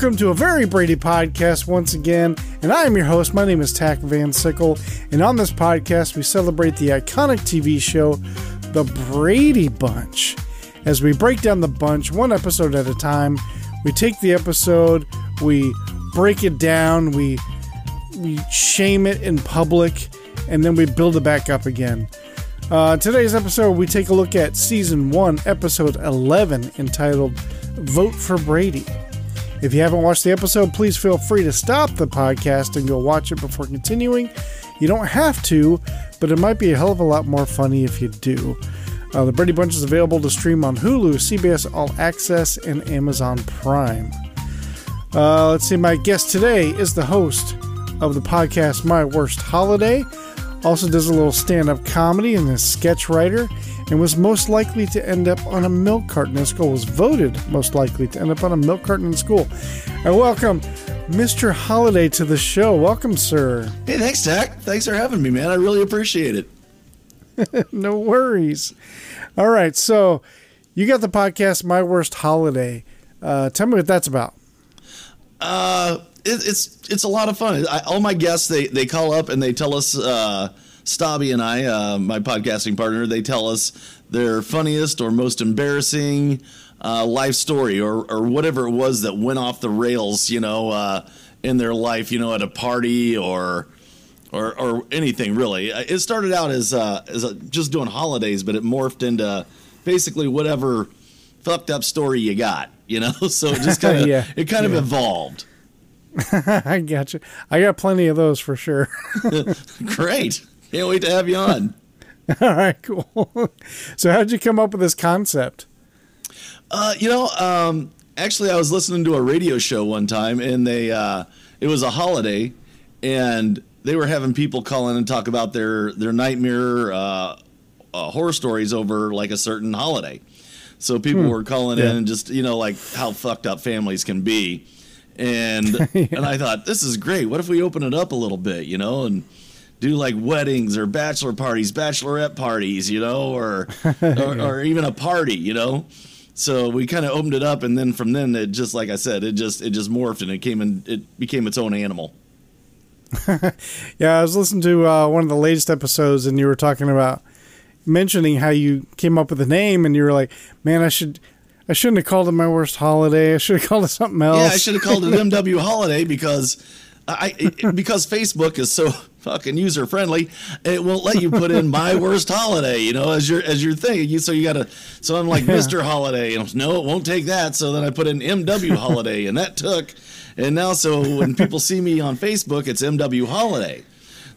welcome to a very Brady podcast once again. And I am your host. My name is Tach Van Sickle. And on this podcast, we celebrate the iconic TV show, The Brady Bunch. As we break down the bunch one episode at a time, we take the episode, we break it down, we we shame it in public, and then we build it back up again. Uh, today's episode, we take a look at season one, episode 11, entitled Vote for Brady. If you haven't watched the episode, please feel free to stop the podcast and go watch it before continuing. You don't have to, but it might be a hell of a lot more funny if you do. Uh, the Brady Bunch is available to stream on Hulu, CBS All Access, and Amazon Prime. Uh, let's see, my guest today is the host of the podcast My Worst Holiday. Also does a little stand-up comedy and is a sketch writer, and was most likely to end up on a milk carton in school. Was voted most likely to end up on a milk carton in school. And welcome, Mr. Holiday, to the show. Welcome, sir. Hey, thanks, Zach. Thanks for having me, man. I really appreciate it. no worries. All right, so you got the podcast My Worst Holiday. Uh, tell me what that's about. Uh, it, it's it's a lot of fun. I, all my guests they they call up and they tell us. Uh, Stabby and I, uh, my podcasting partner, they tell us their funniest or most embarrassing uh, life story or or whatever it was that went off the rails, you know, uh, in their life, you know, at a party or or or anything really. Uh, it started out as uh, as a, just doing holidays, but it morphed into basically whatever fucked up story you got, you know. So it just kind of yeah. it kind yeah. of evolved. I got you. I got plenty of those for sure. Great. Can't wait to have you on. All right, cool. So, how did you come up with this concept? Uh, you know, um, actually, I was listening to a radio show one time, and they uh, it was a holiday, and they were having people call in and talk about their their nightmare uh, uh horror stories over like a certain holiday. So people hmm. were calling yeah. in and just you know like how fucked up families can be, and yeah. and I thought this is great. What if we open it up a little bit, you know, and do like weddings or bachelor parties, bachelorette parties, you know, or or, or even a party, you know. So we kind of opened it up, and then from then it just like I said, it just it just morphed and it came and it became its own animal. yeah, I was listening to uh, one of the latest episodes, and you were talking about mentioning how you came up with the name, and you were like, "Man, I should." I shouldn't have called it my worst holiday. I should have called it something else. Yeah, I should have called it MW Holiday because I it, because Facebook is so fucking user friendly, it won't let you put in my worst holiday, you know, as your as your thing. You, so you gotta. So I'm like Mr. Holiday, and no, it won't take that. So then I put in MW Holiday, and that took. And now, so when people see me on Facebook, it's MW Holiday.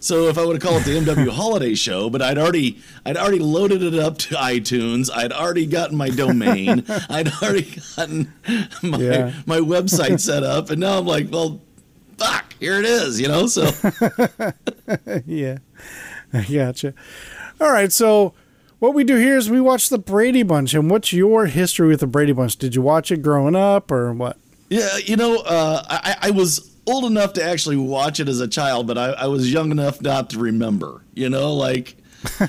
So if I would have called it the MW Holiday Show, but I'd already I'd already loaded it up to iTunes. I'd already gotten my domain. I'd already gotten my yeah. my website set up, and now I'm like, well, fuck, here it is, you know? So, yeah, I gotcha. All right. So, what we do here is we watch the Brady Bunch. And what's your history with the Brady Bunch? Did you watch it growing up or what? Yeah, you know, uh, I, I was old enough to actually watch it as a child, but I, I was young enough not to remember. You know, like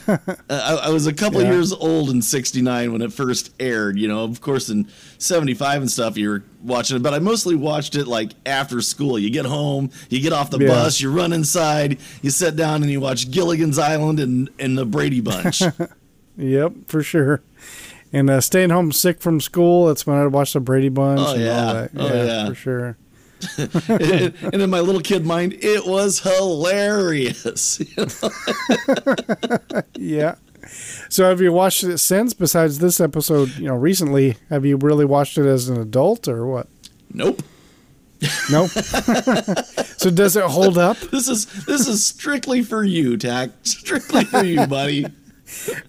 I, I, was a couple yeah. years old in '69 when it first aired. You know, of course, in '75 and stuff, you were watching it, but I mostly watched it like after school. You get home, you get off the yeah. bus, you run inside, you sit down, and you watch Gilligan's Island and and the Brady Bunch. yep, for sure. And uh, staying home sick from school, that's when I watched the Brady Bunch. Oh yeah, oh yeah, yeah, for sure. And, and, in my little kid mind, it was hilarious. You know? yeah. So have you watched it since? Besides this episode, you know, recently, have you really watched it as an adult or what? Nope. Nope. so does it hold up? This is this is strictly for you, Tach. Strictly for you, buddy.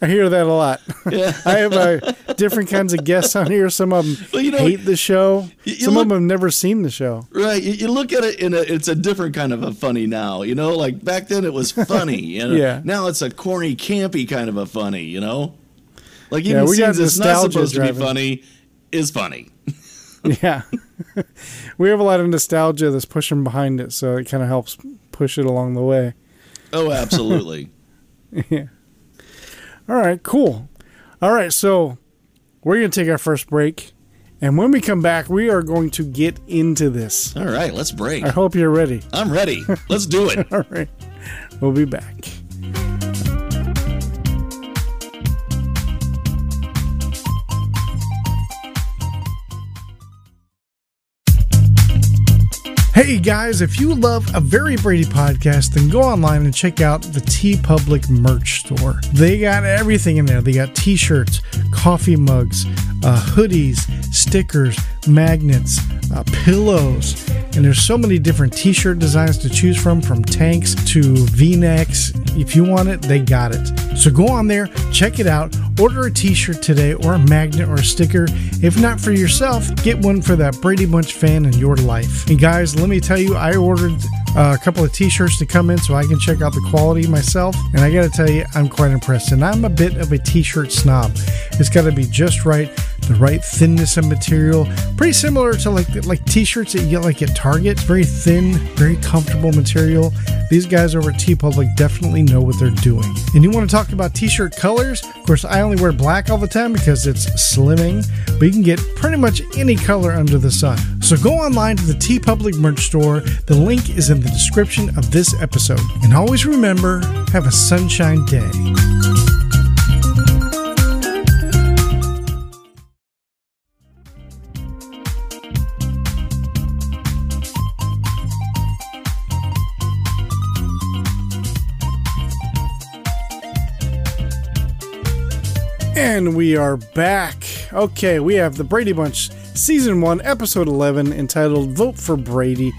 I hear that a lot. Yeah. I have uh, different kinds of guests on here. Some of them well, you know, hate the show. You, you Some look, of them have never seen the show. Right. You, you, look at it in a, it's a different kind of a funny now. You know, like back then it was funny. You know? yeah. Now it's a corny, campy kind of a funny. You know, like even yeah, we scenes that's not supposed driving. to be funny is funny. yeah. we have a lot of nostalgia that's pushing behind it, so it kind of helps push it along the way. Oh, absolutely. yeah. All right, cool. All right, so we're going to take our first break. And when we come back, we are going to get into this. All right, let's break. I hope you're ready. I'm ready. Let's do it. All right. We'll be back. Hey guys, if you love a Very Brady podcast, then go online and check out the TeePublic merch store. They got everything in there. They got t shirts, coffee mugs, uh, hoodies, stickers, magnets, uh, pillows, and there's so many different t shirt designs to choose from, from tanks to v necks. If you want it, they got it. So go on there, check it out, order a t shirt today, or a magnet or a sticker. If not for yourself, get one for that Brady Bunch fan in your life. And guys, let me tell you, I ordered uh, a couple of t-shirts to come in so I can check out the quality myself. And I got to tell you, I'm quite impressed. And I'm a bit of a t-shirt snob. It's got to be just right, the right thinness of material, pretty similar to like like t-shirts that you get like at Target. Very thin, very comfortable material. These guys over at TeePublic definitely know what they're doing. And you want to talk about t-shirt colors? Of course, I only wear black all the time because it's slimming, but you can get pretty much any color under the sun. So go online to the TeePublic merch store. The link is in the description of this episode. And always remember, have a sunshine day. And we are back. Okay, we have the Brady Bunch Season 1, Episode 11, entitled Vote for Brady.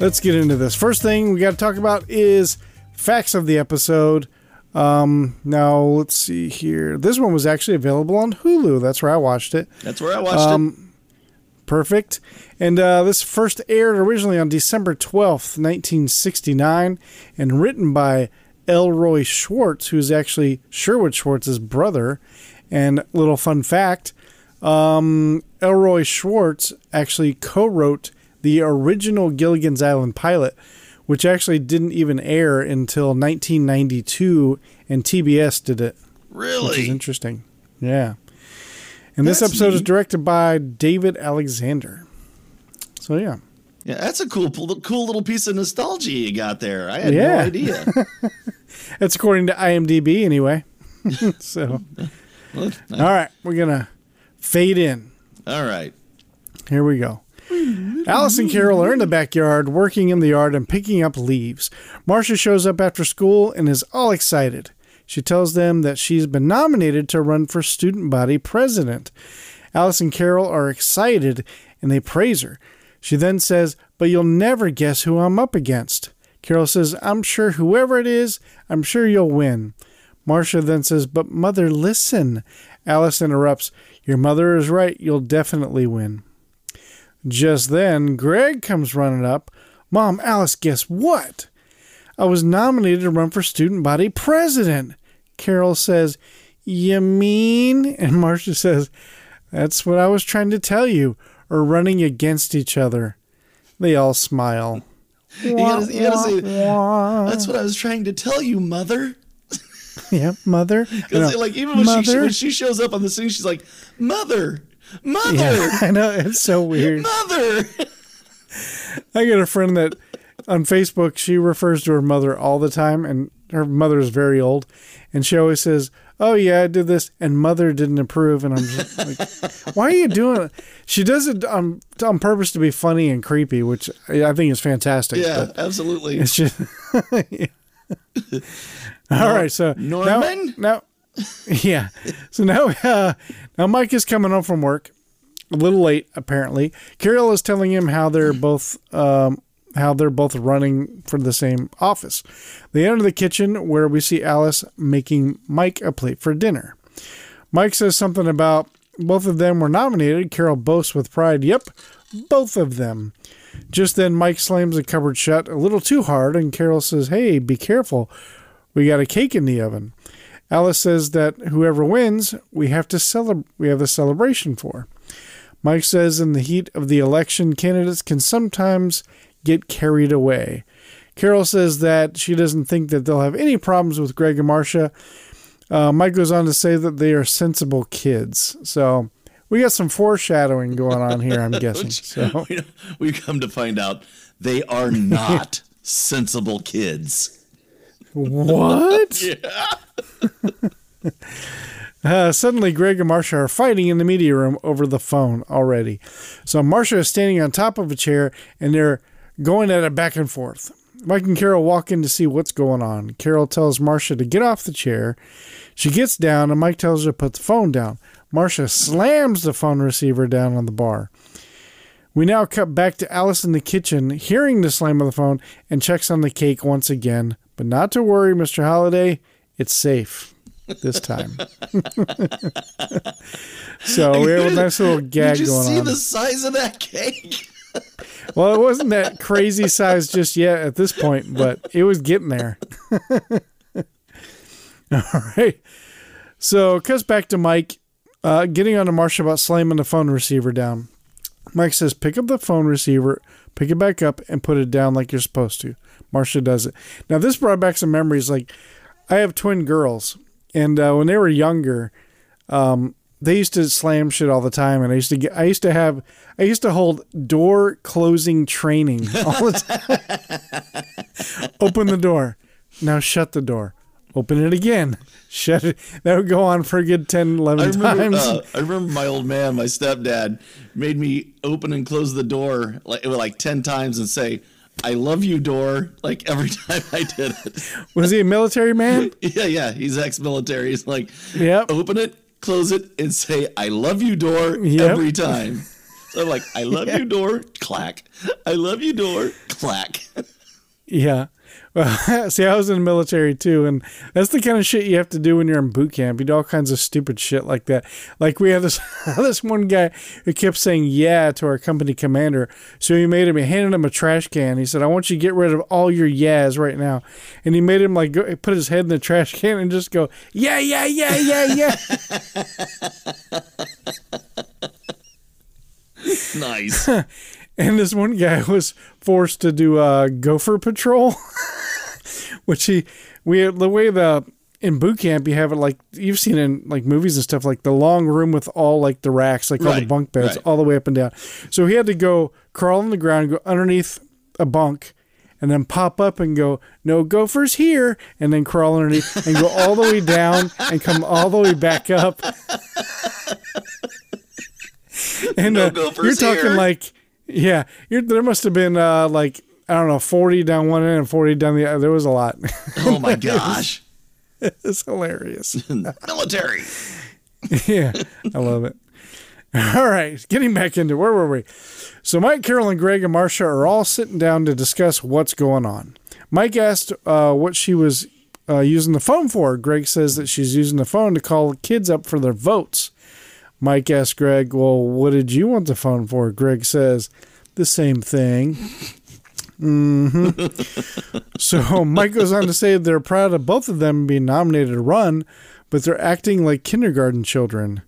Let's get into this. First thing we got to talk about is facts of the episode. Um, now, let's see here. This one was actually available on Hulu. That's where I watched it. That's where I watched um, it. Perfect. And uh, this first aired originally on December 12th, 1969, and written by Elroy Schwartz, who's actually Sherwood Schwartz's brother. And little fun fact um, Elroy Schwartz actually co wrote the original Gilligan's Island pilot, which actually didn't even air until 1992, and TBS did it. Really? Which is interesting. Yeah. And That's this episode neat. is directed by David Alexander. So, yeah. Yeah, that's a cool, cool little piece of nostalgia you got there. I had yeah. no idea. that's according to IMDb, anyway. so, well, all right, we're gonna fade in. All right, here we go. Alice and Carol are in the backyard, working in the yard and picking up leaves. Marcia shows up after school and is all excited. She tells them that she's been nominated to run for student body president. Alice and Carol are excited and they praise her. She then says, But you'll never guess who I'm up against. Carol says, I'm sure whoever it is, I'm sure you'll win. Marcia then says, But mother, listen. Alice interrupts, Your mother is right. You'll definitely win. Just then, Greg comes running up. Mom, Alice, guess what? I was nominated to run for student body president. Carol says, You mean? And Marcia says, That's what I was trying to tell you or running against each other. They all smile. you, gotta, you gotta say, that's what I was trying to tell you, mother. yeah, mother. Because like even when mother? she when she shows up on the scene, she's like, "Mother, mother." Yeah, I know it's so weird. Mother. I got a friend that on Facebook she refers to her mother all the time, and her mother is very old, and she always says, oh yeah, I did this, and mother didn't approve, and I'm just like, why are you doing it? She does it on on purpose to be funny and creepy, which I think is fantastic. Yeah, absolutely. It's just. yeah. All right, so Norman. Now, now yeah. So now, uh, now Mike is coming home from work, a little late apparently. Carol is telling him how they're both um, how they're both running for the same office. They enter the kitchen where we see Alice making Mike a plate for dinner. Mike says something about both of them were nominated. Carol boasts with pride, Yep, both of them. Just then, Mike slams the cupboard shut a little too hard, and Carol says, Hey, be careful. We got a cake in the oven. Alice says that whoever wins, we have to celebrate. We have a celebration for. Mike says in the heat of the election, candidates can sometimes get carried away. Carol says that she doesn't think that they'll have any problems with Greg and Marcia. Uh, Mike goes on to say that they are sensible kids. So we got some foreshadowing going on here. I'm guessing. So we, come to find out they are not sensible kids. what? Uh, suddenly, Greg and Marcia are fighting in the media room over the phone already. So Marcia is standing on top of a chair and they're going at it back and forth. Mike and Carol walk in to see what's going on. Carol tells Marcia to get off the chair. She gets down and Mike tells her to put the phone down. Marcia slams the phone receiver down on the bar. We now cut back to Alice in the kitchen, hearing the slam of the phone, and checks on the cake once again. But not to worry, Mr. Holiday, it's safe this time. so we have a nice little gag Did you going see on. the size of that cake? Well, it wasn't that crazy size just yet at this point, but it was getting there. All right. So cuts back to Mike uh, getting on to Marcia about slamming the phone receiver down. Mike says, pick up the phone receiver, pick it back up, and put it down like you're supposed to. Marcia does it. Now, this brought back some memories. Like, I have twin girls, and uh, when they were younger, um, they used to slam shit all the time, and I used to get, I used to have, I used to hold door closing training all the time. Open the door, now shut the door. Open it again, shut it. That would go on for a good 10, 11 I remember, times. uh, I remember my old man, my stepdad, made me open and close the door like like ten times and say, "I love you, door." Like every time I did it. Was he a military man? yeah, yeah. He's ex-military. He's like, Yep. open it, close it, and say, "I love you, door." Yep. Every time. So I'm like, "I love you, door." Clack. I love you, door. Clack. Yeah. See, I was in the military too, and that's the kind of shit you have to do when you're in boot camp. You do all kinds of stupid shit like that. Like we had this this one guy who kept saying "yeah" to our company commander, so he made him. He handed him a trash can. He said, "I want you to get rid of all your yeahs right now," and he made him like go, put his head in the trash can and just go "yeah, yeah, yeah, yeah, yeah." nice. And this one guy was forced to do a gopher patrol, which he we the way the in boot camp you have it like you've seen in like movies and stuff like the long room with all like the racks like all the bunk beds right. all the way up and down. So he had to go crawl on the ground, go underneath a bunk. And then pop up and go, no gophers here, and then crawl underneath and go all the way down and come all the way back up. and No uh, gophers you're talking here. like, yeah, you're, there must have been uh, like I don't know, forty down one end and forty down the other. There was a lot. Oh my gosh. it's hilarious. Military. yeah, I love it. All right, getting back into where were we? So Mike, Carol, and Greg and Marcia are all sitting down to discuss what's going on. Mike asked uh, what she was uh, using the phone for. Greg says that she's using the phone to call kids up for their votes. Mike asks Greg, "Well, what did you want the phone for?" Greg says, "The same thing." hmm so Mike goes on to say they're proud of both of them being nominated to run, but they're acting like kindergarten children.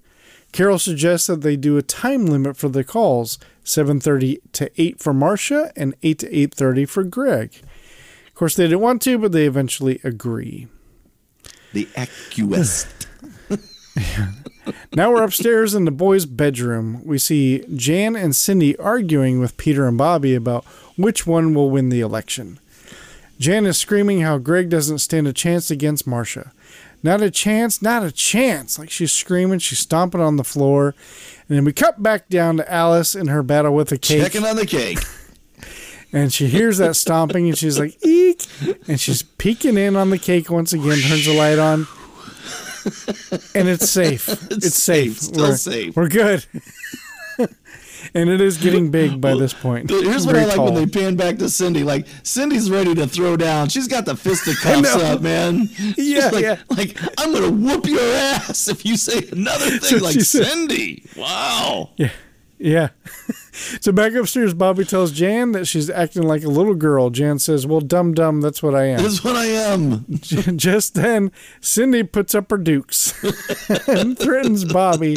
Carol suggests that they do a time limit for the calls, 7:30 to 8 for Marcia and 8 to 8:30 for Greg. Of course, they didn't want to, but they eventually agree. The AccuWest. Now we're upstairs in the boys' bedroom. We see Jan and Cindy arguing with Peter and Bobby about which one will win the election. Jan is screaming how Greg doesn't stand a chance against Marcia. Not a chance, not a chance. Like she's screaming, she's stomping on the floor. And then we cut back down to Alice in her battle with the cake. Checking on the cake. And she hears that stomping and she's like, eek. And she's peeking in on the cake once again, turns the light on. And it's safe. It's, safe. safe, still we're, safe. We're good. and it is getting big by this point. Here's what I like tall. when they pan back to Cindy. Like Cindy's ready to throw down. She's got the fisticuffs up, man. Yeah, like, yeah. like I'm gonna whoop your ass if you say another thing So like said- Cindy. Wow. Yeah. Yeah. so back upstairs, Bobby tells Jan that she's acting like a little girl. Jan says, Well, dum dum, that's what I am. That's what I am. Just then, Cindy puts up her dukes and threatens Bobby.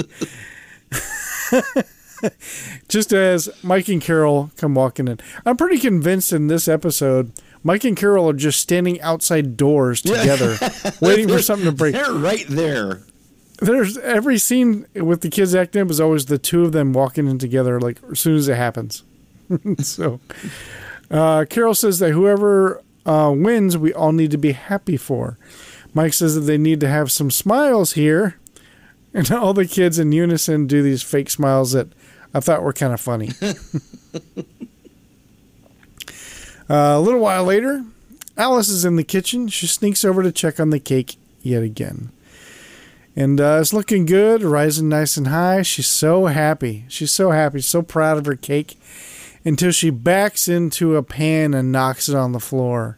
Just as Mike and Carol come walking in. I'm pretty convinced in this episode, Mike and Carol are just standing outside doors together, waiting for something to break. They're right there. There's every scene with the kids acting up is always the two of them walking in together, like as soon as it happens. so, uh, Carol says that whoever uh, wins, we all need to be happy for. Mike says that they need to have some smiles here. And all the kids in unison do these fake smiles that I thought were kind of funny. uh, a little while later, Alice is in the kitchen. She sneaks over to check on the cake yet again. And uh, it's looking good, rising nice and high. She's so happy. She's so happy, so proud of her cake until she backs into a pan and knocks it on the floor.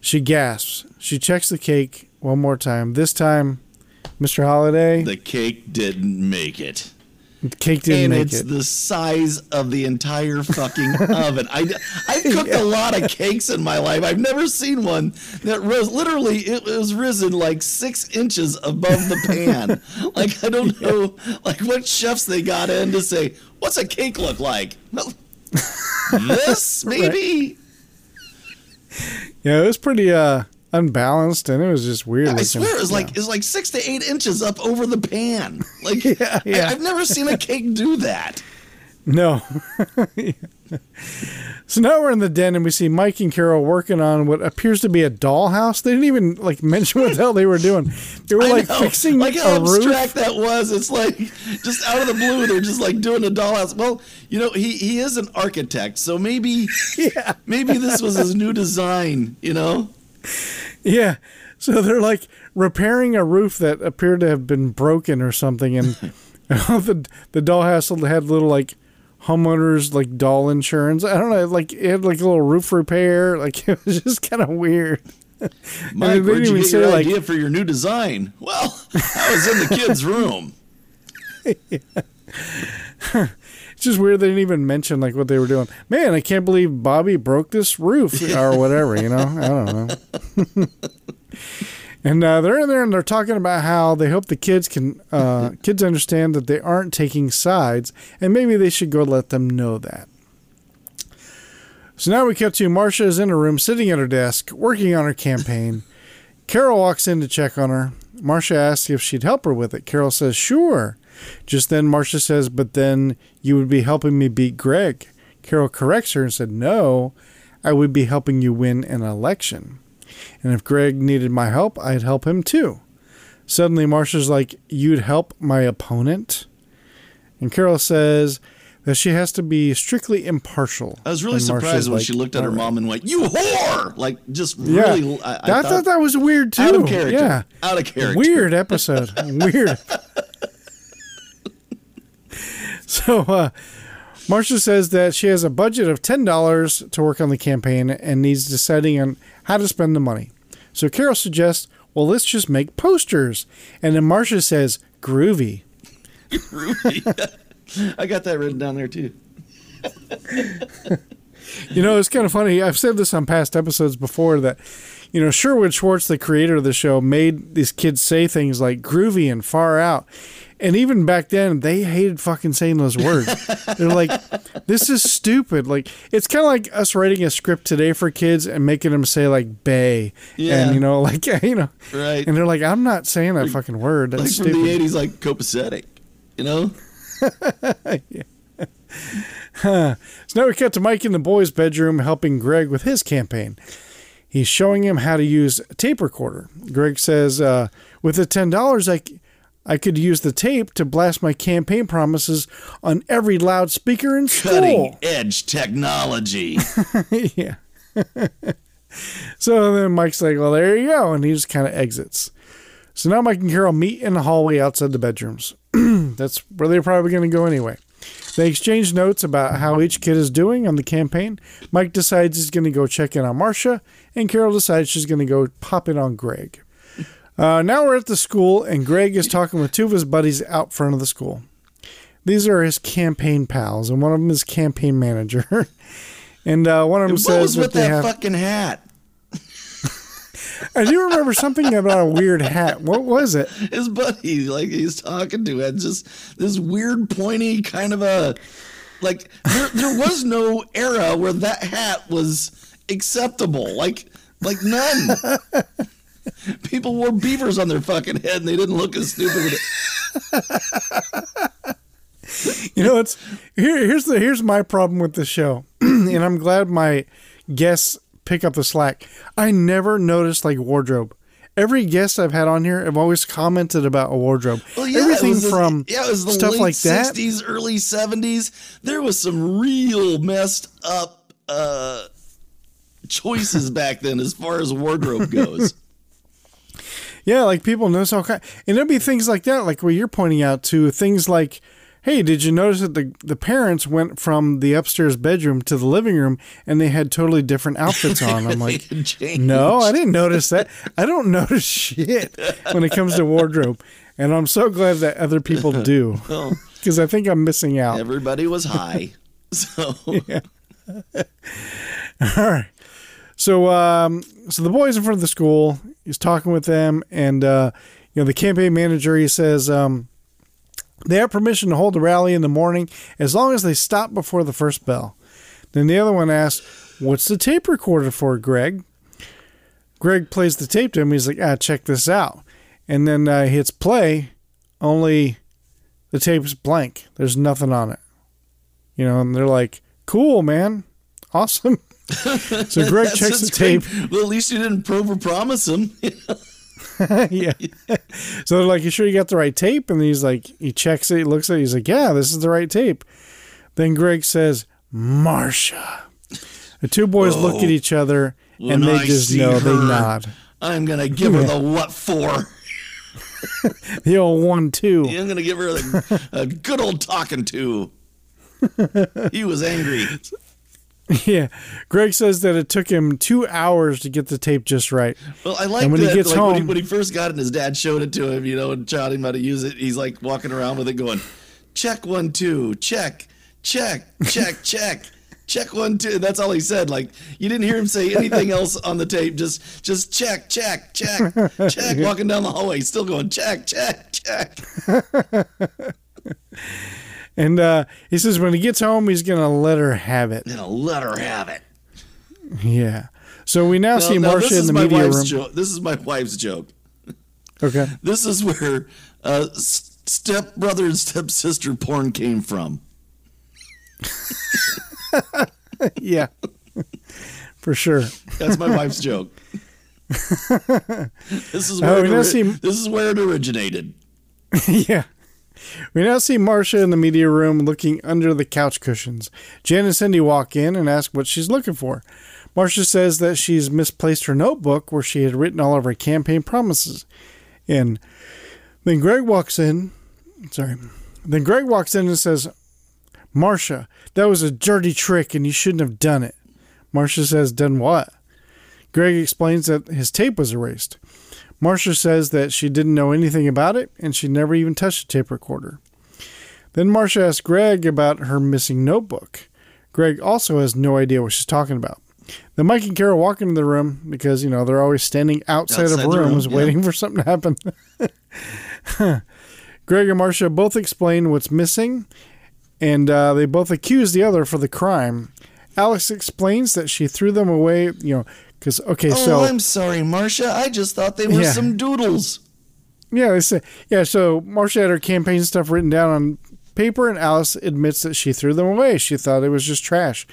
She gasps. She checks the cake one more time. This time, Mr. Holiday, The cake didn't make it. Cake didn't and make it's it. the size of the entire fucking oven. I I've cooked a lot of cakes in my life. I've never seen one that rose. Literally, it was risen like six inches above the pan. like I don't know, like what chefs they got in to say, "What's a cake look like?" This maybe. yeah, it was pretty uh, unbalanced and it was just weird. I swear it was Yeah. like it's like six to eight inches up over the pan. Like Yeah, yeah. I, have never seen a cake do that. No. so now we're in the den and we see Mike and Carol working on what appears to be a dollhouse. They didn't even like mention what the hell they were doing. They were like fixing like how roof. abstract that was. It's like just out of the blue, they're just like doing a dollhouse. Well, you know, he he is an architect, so maybe Yeah. maybe this was his new design. You know, Yeah. So they're like repairing a roof that appeared to have been broken or something, and the the dollhouse had little like homeowners like doll insurance. I don't know, like it had like a little roof repair. Like it was just kind of weird. Mike, where'd you get your like- idea for your new design? Well, I was in the kid's room. It's just weird they didn't even mention like what they were doing. Man, I can't believe Bobby broke this roof or whatever. You know, I don't know. and uh, they're in there and they're talking about how they hope the kids can uh, kids understand that they aren't taking sides, and maybe they should go let them know that. So now we cut to Marcia is in her room, sitting at her desk, working on her campaign. Carol walks in to check on her. Marcia asks if she'd help her with it. Carol says, sure. Just then, Marcia says, but then you would be helping me beat Greg. Carol corrects her and said, no, I would be helping you win an election. And if Greg needed my help, I'd help him too. Suddenly, Marcia's like, you'd help my opponent? And Carol says that she has to be strictly impartial. I was really And surprised when like, she looked at her mom and went, "You whore!" Like just Yeah, really. I, I, I, thought, that was weird too. out of character. Yeah, Out of character. weird episode. weird. so, uh, Marcia says that she has a budget of ten dollars to work on the campaign and needs deciding on how to spend the money. So Carol suggests, "Well, let's just make posters." And then Marcia says, "Groovy." Groovy. I got that written down there too. You know, it's kind of funny. I've said this on past episodes before that, you know, Sherwood Schwartz, the creator of the show, made these kids say things like groovy and far out. And even back then, they hated fucking saying those words. They're like, this is stupid. Like, it's kind of like us writing a script today for kids and making them say, like, bay. Yeah. And, you know, like, you know. Right. And they're like, I'm not saying that fucking word. That's like stupid. from the '80s, like copacetic. You know. Yeah. So now we cut to Mike in the boys' bedroom helping Greg with his campaign. He's showing him how to use a tape recorder. Greg says, uh, with the $10, I, I could use the tape to blast my campaign promises on every loudspeaker in school. Cutting edge technology. yeah. so then Mike's like, well, there you go. And he just kind of exits. So now Mike and Carol meet in the hallway outside the bedrooms. That's where they're probably going to go anyway. They exchange notes about how each kid is doing on the campaign. Mike decides he's going to go check in on Marcia, and Carol decides she's going to go pop in on Greg. Uh, now we're at the school, and Greg is talking with two of his buddies out front of the school. These are his campaign pals, and one of them is campaign manager. and uh, one of them what says was that with they that have. fucking hat? I do remember something about a weird hat. What was it? His buddy, like he's talking to, had just this weird, pointy kind of a like. There, there was no era where that hat was acceptable. Like, like none. People wore beavers on their fucking head and they didn't look as stupid. You know, it's here. Here's the here's my problem with the show, and I'm glad my guests pick up the slack. I never noticed like wardrobe. Every guest I've had on here I've always commented about a wardrobe. Well, yeah, Everything it was the- from yeah, it was the stuff late like that. 60s, early 70s. There was some real messed up uh, choices back then as far as wardrobe goes. Yeah, like people notice all kind, and there'll be things like that, like what you're pointing out to things like, hey, did you notice that the the parents went from the upstairs bedroom to the living room and they had totally different outfits on? I'm like, no, I didn't notice that. I don't notice shit when it comes to wardrobe, and I'm so glad that other people do because I think I'm missing out. everybody was high. So All right. So, um, so the boys in front of the school, he's talking with them, and uh, you know the campaign manager. He says um, they have permission to hold the rally in the morning as long as they stop before the first bell. Then the other one asks, "What's the tape recorder for, Greg?" Greg plays the tape to him. He's like, "Ah, check this out," and then uh, he hits play. Only the tape's blank. There's nothing on it. You know, and they're like, "Cool, man, awesome." So Greg checks the great. tape. Well, at least you didn't over promise him. yeah. So they're like, "You sure you got the right tape?" And he's like, he checks it, he looks at it, he's like, "Yeah, this is the right tape." Then Greg says, "Marcia." The two boys look at oh, each other and they I just know they her- nod. I'm gonna give her the what for. The old one two. I'm gonna give her a, a good old talking to. He was angry. Yeah. Greg says that it took him two hours to get the tape just right. Well, I like And when he that. gets like when, he, home- when he first got it, and his dad showed it to him, you know, and taught him how to use it. He's like walking around with it, going, "Check one, two, check, check, check, check." Check one, two. That's all he said. Like you didn't hear him say anything else on the tape. Just, just check, check, check, check. Walking down the hallway, still going check, check, check. And uh, he says when he gets home, he's going to let her have it. And let her have it. Yeah. So we now, see Now- Marcia in the media room. Joke. This is my wife's joke. Okay. This is where uh, stepbrother and stepsister porn came from. Yeah. For sure. That's my wife's joke. this is Oh, where we it, see- this is where it originated. yeah. We now see Marcia in the media room looking under the couch cushions. Jan and Cindy walk in and ask what she's looking for. Marcia says that she's misplaced her notebook where she had written all of her campaign promises. And then Greg walks in. Sorry. Then Greg walks in and says, Marcia, that was a dirty trick and you shouldn't have done it. Marcia says, Done what? Greg explains that his tape was erased. Marcia says that she didn't know anything about it and she never even touched the tape recorder. Then Marcia asks Greg about her missing notebook. Greg also has no idea what she's talking about. Then Mike and Carol walk into the room because, you know, they're always standing outside, Outside of the room, rooms yeah. waiting for something to happen. Greg and Marcia both explain what's missing and uh, they both accuse the other for the crime. Alice explains that she threw them away, you know, because, okay, so. oh, I'm sorry, Marcia. I just thought they were Yeah. some doodles. Yeah, they say, yeah. So Marcia had her campaign stuff written down on paper, and Alice admits that she threw them away. She thought it was just trash,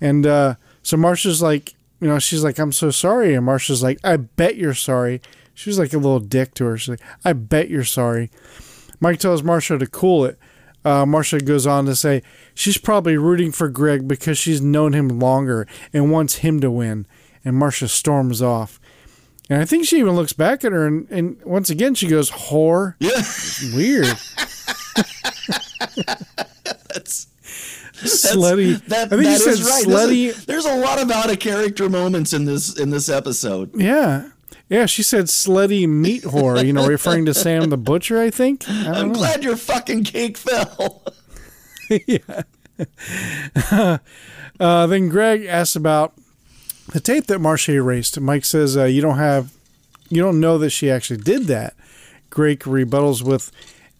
and uh, so Marcia's like, you know, she's like, "I'm so sorry," and Marcia's like, "I bet you're sorry." She was like a little dick to her. She's like, "I bet you're sorry." Mike tells Marcia to cool it. Uh, Marcia goes on to say she's probably rooting for Greg because she's known him longer and wants him to win. And Marcia storms off. And I think she even looks back at her and, and once again she goes, whore. Yeah, Weird. that's slutty. That, I think that is right. slutty. There's a, there's a lot of out of character moments in this in this episode. yeah. Yeah, she said slutty meat whore, you know, referring to Sam the Butcher, I think. I I'm know. glad your fucking cake fell. Uh, then Greg asks about the tape that Marcia erased. Mike says, uh, you don't have, you don't know that she actually did that. Greg rebuttals with,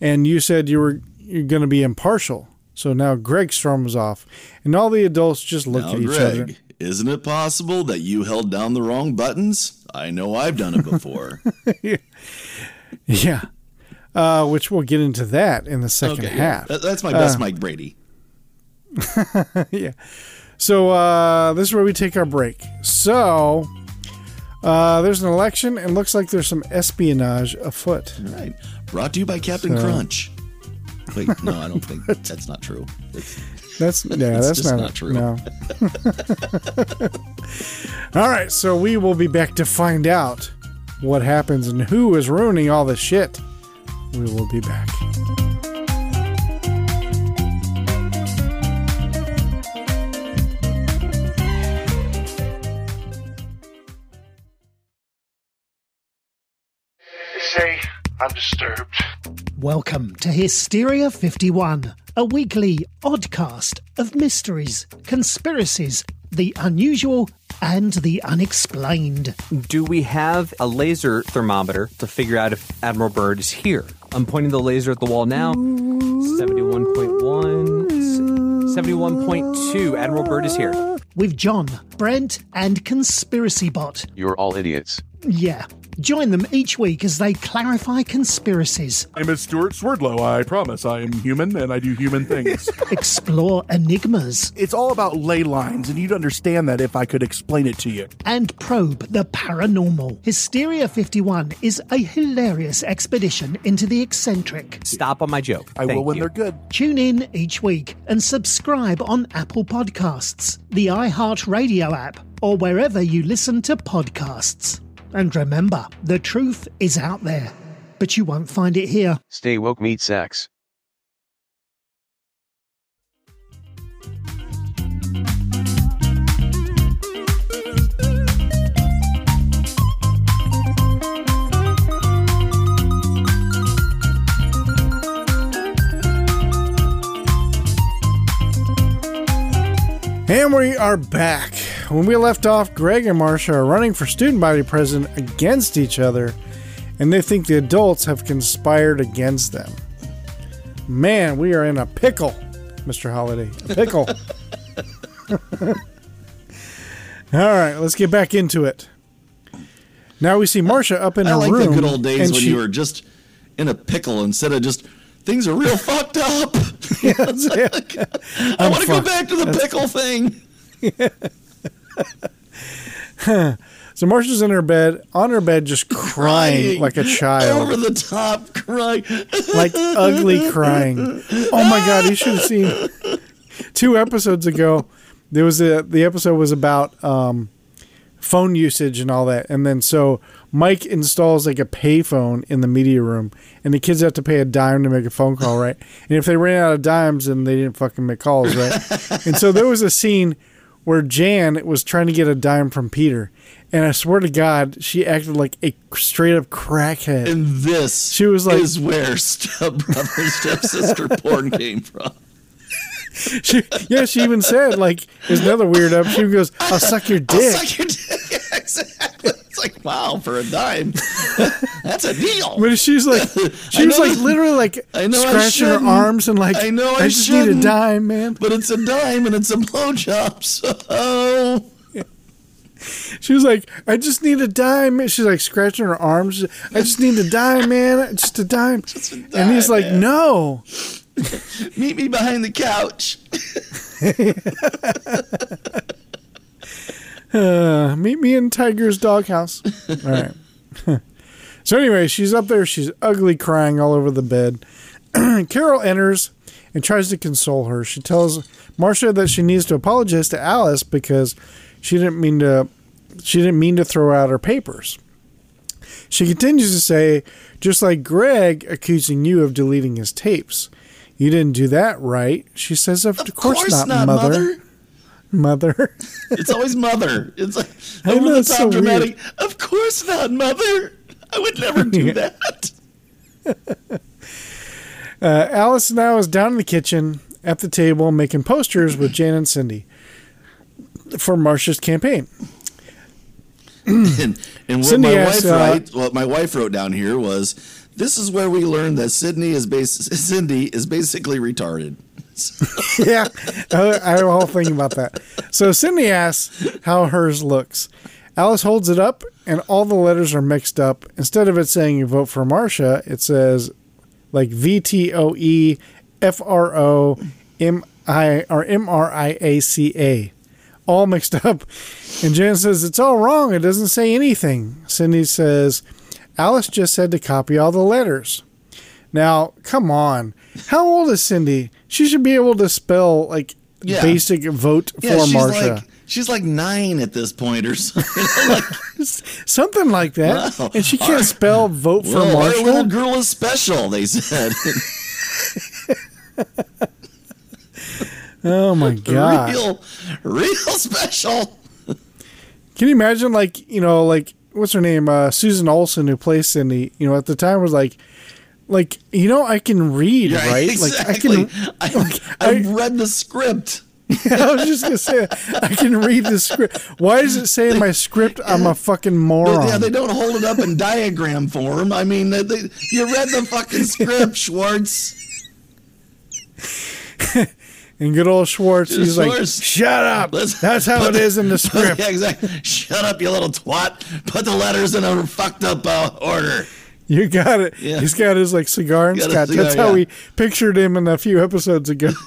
and you said you were, you're going to be impartial. So now Greg storms off, and all the adults just look Now, at each other. Greg, isn't it possible that you held down the wrong buttons? I know I've done it before. Yeah. Uh, which we'll get into that in the second Okay, half. That- that's my best Uh, Mike Brady. yeah. So uh, this is where we take our break. So uh, there's an election, and looks like there's some espionage afoot. All right. Brought to you by Captain So- Crunch. Wait, no, I don't think that's not true. It's, That's yeah, that's just not, not true. No. all right, so we will be back to find out what happens and who is ruining all the shit. We will be back. Say, I'm disturbed. Welcome to Hysteria 51, a weekly oddcast of mysteries, conspiracies, the unusual, and the unexplained. Do we have a laser thermometer to figure out if Admiral Byrd is here? I'm pointing the laser at the wall now. 71.1, 71.2. Admiral Byrd is here. With John, Brent, and Conspiracy Bot. You're all idiots. Yeah. Join them each week as they clarify conspiracies, My name is Stewart Swerdlow. I promise I am human and I do human things. explore enigmas, it's all about ley lines, and you'd understand that if I could explain it to you. and probe the paranormal. Hysteria 51 is a hilarious expedition into the eccentric. Stop on my joke. I Thank will when you. they're good. Tune in each week and subscribe on Apple Podcasts, the iHeartRadio app, or wherever you listen to podcasts. And remember, the truth is out there, but you won't find it here. Stay woke, meet sex. And we are back. When we left off, Greg and Marcia are running for student body president against each other, and they think the adults have conspired against them. Man, we are in a pickle, Mr. Holiday. A pickle. All right, let's get back into it. Now we see Marcia up in I her like room. the good old days when she- you were just in a pickle instead of just things are real fucked up. That's it. I want to go back to the pickle thing. So Marcia's in her bed, on her bed, just crying like a child. Over the top crying. like ugly crying. Oh my god, you should have seen two episodes ago. There was a the episode was about um, phone usage and all that, and then so Mike installs like a payphone in the media room, and the kids have to pay a dime to make a phone call, right? And if they ran out of dimes, then they didn't fucking make calls, right? and so there was a scene where Jan was trying to get a dime from Peter, and I swear to God, she acted like a straight up crackhead. And this She was like- is where step brother, stepsister porn came from. She, yeah, she even said like, "There's another weird up." She goes, "I'll suck your I'll suck your dick. Like, wow, for a dime. That's a deal. But she's like, she was like literally like I know I scratching her arms and like, I know I just need a dime, man. But it's a dime and it's a blowjob, so She was like, I just need a dime. She's like scratching her arms. I just need a dime, man. Just a dime. a and he's like, man. no. meet me behind the couch. Uh, meet me in Tiger's doghouse. All right. so anyway, she's up there. She's ugly, crying all over the bed. Carol enters and tries to console her. She tells Marcia that she needs to apologize to Alice because she didn't mean to. She didn't mean to throw out her papers. She continues to say, just like Greg accusing you of deleting his tapes. You didn't do that right. She says, Of, Of course, not, mother. Mother. It's always mother. It's like I know, over the top so weird. dramatic. Of course not, mother. I would never do that. Uh, Alice now is down in the kitchen at the table making posters with Jan and Cindy for Marcia's campaign. and and what Cindy my asked, wife uh, write, what my wife wrote down here was, "This is where we learned that Sydney is bas- Cindy is basically retarded." yeah, I, I whole thing about that. So Cindy asks how hers looks, Alice holds it up, and all the letters are mixed up. Instead of it saying you vote for Marcia, it says like V T O E F R O M I or M R I A C A, all mixed up. And Jan says it's all wrong. It doesn't say anything. Cindy says Alice just said to copy all the letters. Now, come on. How old is Cindy? She should be able to spell like Yeah. basic vote Yeah, for she's Marcia. like she's like nine at this point or something. like, Something like that. Wow. And she can't spell vote for well, our little girl is special. They said. Oh my god. real, real special. Can you imagine like, you know, like what's her name? Uh Susan Olson who plays Cindy, you know, at the time was like like, you know, I can read, Yeah, right? Exactly. Like I can I, I- have read the script. I was just gonna say I can read the script. Why does it say in my script I'm a fucking moron? Yeah, they don't hold it up in diagram form. I mean, they, they, you read the fucking script, Schwartz. and good old Schwartz, he's like, "Shut up." Let's- That's how it is in the script. yeah, exactly. Shut up, you little twat. Put the letters in a fucked up uh, order. You got it. Yeah. He's got his like cigar and scotch. cigar, That's how yeah. we pictured him in a few episodes ago.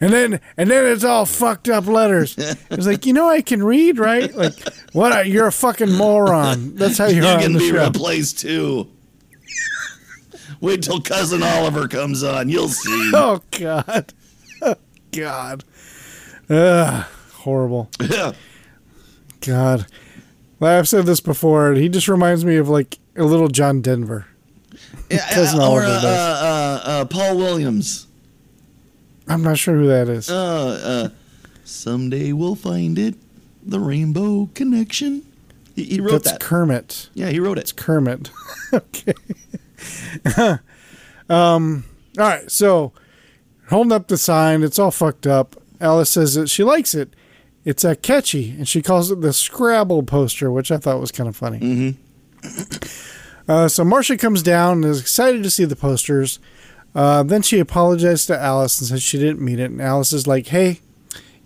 and then and then it's all fucked up letters. It's like you know I can read, right? Like what? Are, You're a fucking moron. That's how you You are on can the be show. replaced too. Wait till cousin Oliver comes on. You'll see. Oh God, oh, God, Ugh, horrible. Yeah. God, I've said this before. He just reminds me of like a little John Denver. Yeah, uh, or uh, uh, uh, Paul Williams. I'm not sure who that is. Uh, uh, someday we'll find it. The Rainbow Connection. He, he wrote That's that. Kermit. yeah, he wrote it. It's Kermit. okay. um. All right. So, holding up the sign, it's all fucked up. Alice says that she likes it. It's a catchy, and she calls it the Scrabble poster, which I thought was kind of funny. Mm-hmm. Uh, so Marcia comes down and is excited to see the posters. Uh, then she apologized to Alice and says she didn't mean it. And Alice is like, "Hey,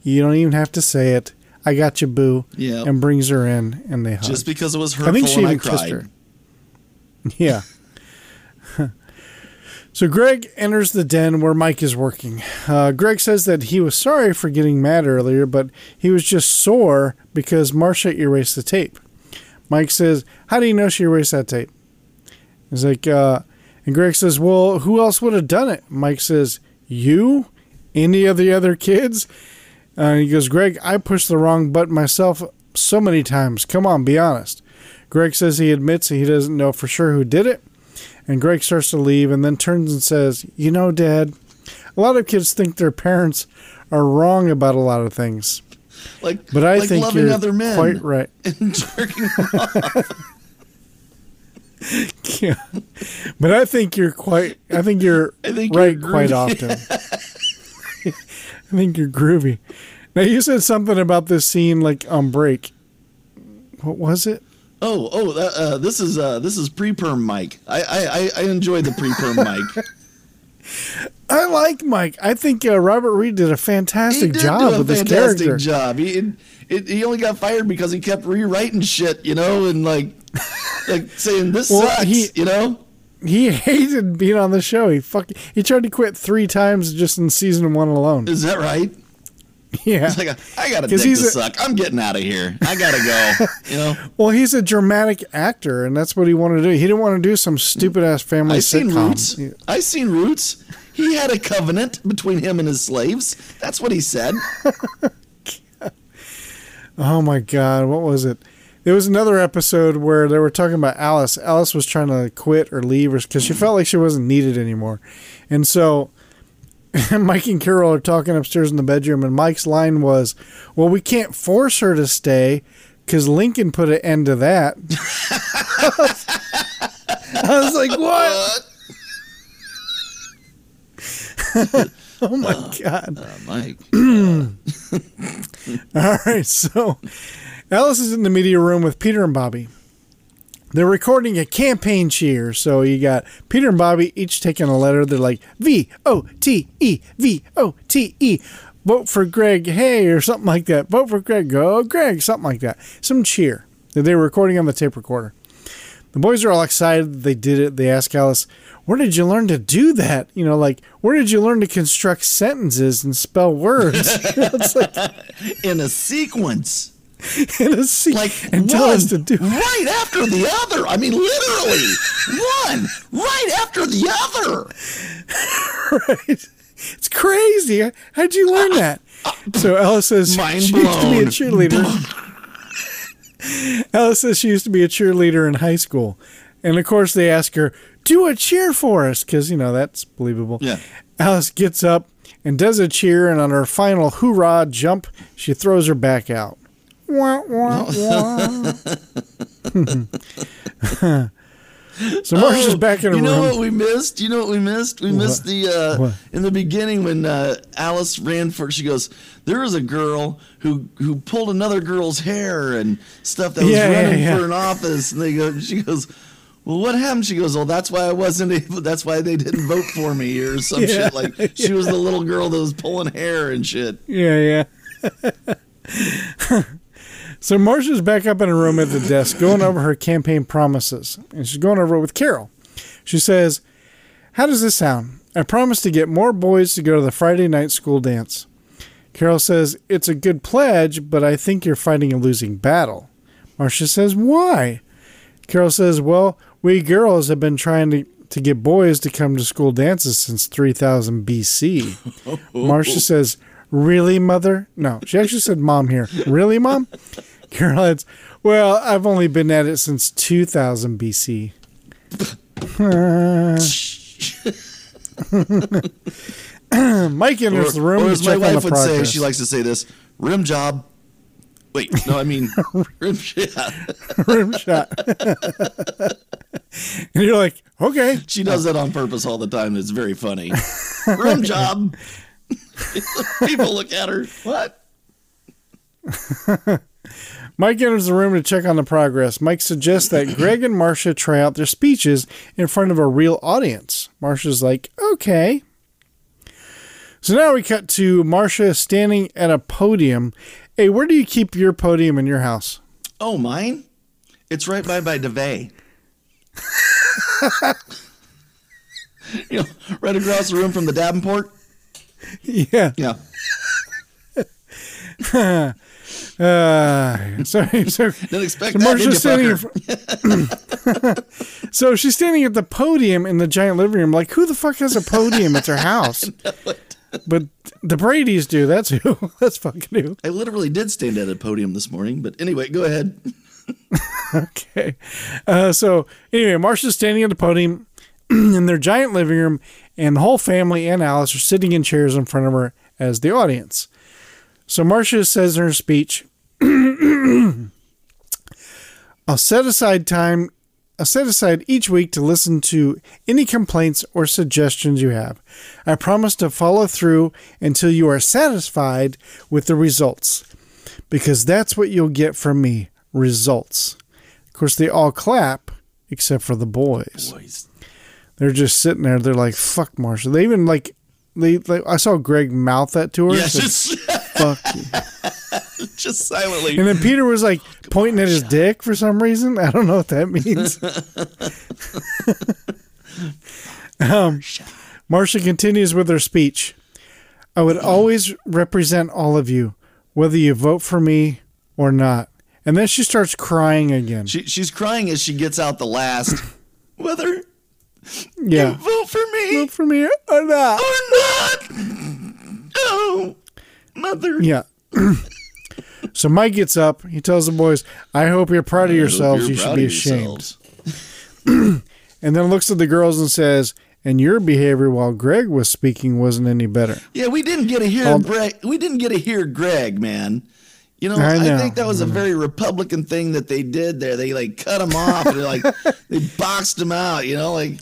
you don't even have to say it. I got you, boo." Yeah. And brings her in, and they hug. Just because it was her. I think she and I even kissed her. Yeah. So Greg enters the den where Mike is working. Uh, Greg says that he was sorry for getting mad earlier, but he was just sore because Marcia erased the tape. Mike says, "How do you know she erased that tape?" He's like, uh, and Greg says, "Well, who else would have done it?" Mike says, "You? Any of the other kids?" Uh, he goes, "Greg, I pushed the wrong button myself so many times. Come on, be honest." Greg says he admits he doesn't know for sure who did it. And Greg starts to leave and then turns and says, You know, Dad, a lot of kids think their parents are wrong about a lot of things. Like, But I like think loving you're other men quite right. and jerking off. Yeah. But I think you're quite, I think you're I think you're right quite often. I think you're groovy. Now, you said something about this scene like on break. What was it? Oh, oh, uh, uh, this is uh, this is pre-perm Mike. I I, I, enjoy the pre-perm Mike. I like Mike. I think uh, Robert Reed did a fantastic he did job a with his fantastic character. job. He it, it, he only got fired because he kept rewriting shit, you know, and like like saying this Well, sucks, he- you know. He hated being on the show. He fuck. He tried to quit three times just in season one alone. Is that right? Yeah. It's like I got a dick to a- suck. I'm getting out of here. I gotta go. you know. Well, he's a dramatic actor, and that's what he wanted to do. He didn't want to do some stupid ass family I seen. Roots. Yeah. I seen Roots. He had a covenant between him and his slaves. That's what he said. Oh my god, what was it? There was another episode where they were talking about Alice. Alice was trying to quit or leave because she felt like she wasn't needed anymore, and so Mike and Carol are talking upstairs in the bedroom, and Mike's line was, "Well, we can't force her to stay." Because Lincoln put an end to that. I was like, "What? Oh my god!" Uh, Mike. All right, so Alice is in the media room with Peter and Bobby. They're recording a campaign cheer, so you got Peter and Bobby each taking a letter. They're like V O T E V O T E. vote for Greg, hey, or something like that. Vote for Greg, go Greg, something like that. Some cheer they were recording on the tape recorder. The boys are all excited. They did it. They ask Alice, where did you learn to do that? You know, like, where did you learn to construct sentences and spell words? Like In a sequence. in a se- Like and tell us to do right after the other. I mean, literally one right after the other. right. It's crazy. How'd you learn uh, that? Uh, so Alice says Mind she used to be a cheerleader. Alice says she used to be a cheerleader in high school. And of course, they ask her, do a cheer for us, because, you know, that's believable. Yeah. Alice gets up and does a cheer, and on her final hoorah jump, she throws her back out. Wah, wah, wah. so Marcia's back in her Oh, You know what we missed? You know what we missed? We missed the uh, What? in the beginning when uh, Alice ran for. She goes, "There was a girl who who pulled another girl's hair and stuff that was Yeah, yeah, running yeah. for an office." And they go, she goes. Well, what happened? She goes, "Well, that's why I wasn't able. That's why they didn't vote for me, or some Yeah, shit like she was the little girl that was pulling hair and shit." Yeah, yeah. so Marcia's back up in her room at the desk going over her campaign promises. And she's going over it with Carol. She says, How does this sound? I promised to get more boys to go to the Friday night school dance. Carol says, It's a good pledge, but I think you're fighting a losing battle. Marcia says, Why? Carol says, Well, we girls have been trying to, to get boys to come to school dances since 3000 BC. Marcia says, Really, mother? No, she actually said mom here. Really, mom? Carol adds, Well, I've only been at it since 2000 BC. Mike enters the room or as my check on the wife would say, she likes to say this: rim job. Wait, no, I mean rim. Yeah. rim shot. and you're like, okay. She does that on purpose all the time. It's very funny. Rim job. People look at her. What? Mike enters the room to check on the progress. Mike suggests that Greg and Marcia try out their speeches in front of a real audience. Marcia's like, okay. So now we cut to Marcia standing at a podium. Hey, where do you keep your podium in your house? Oh, mine? It's right by by DeVay. you know, right across the room from the Davenport. Yeah. Yeah. Uh, sorry, so, Didn't expect so that, Marcia's standing. Fr- so she's standing at the podium in the giant living room. Like, who the fuck has a podium at their house? But the Brady's do. That's who. That's fucking who. I literally did stand at a podium this morning, but anyway, go ahead. Okay. Uh, so anyway, Marcia's standing at the podium in their giant living room, and the whole family and Alice are sitting in chairs in front of her as the audience. So Marcia says in her speech, I'll set aside time I'll set aside each week to listen to any complaints or suggestions you have. I promise to follow through until you are satisfied with the results. Because that's what you'll get from me results. Of course, they all clap except for the boys. Boys. They're just sitting there. They're like, "Fuck, Marcia." They even like, they. Like, I saw Greg mouth that to her. Said, just, "Fuck you." just silently. And then Peter was like pointing at his dick for some reason. I don't know what that means. um, Marcia continues with her speech. I would always represent all of you, whether you vote for me or not. And then she starts crying again. She, she's crying as she gets out the last. Whether yeah. vote for me Vote for me or not. or not. Oh, mother. Yeah. so Mike gets up. He tells the boys, I hope you're proud of oh, yourselves. You're should be ashamed. And then looks at the girls and says, and your behavior while Greg was speaking wasn't any better. Yeah, we didn't get to hear All- Greg. We didn't get to hear Greg, man. You know, I I, think that was a very Republican thing that they did there. They like cut him off and like they boxed him out. You know, like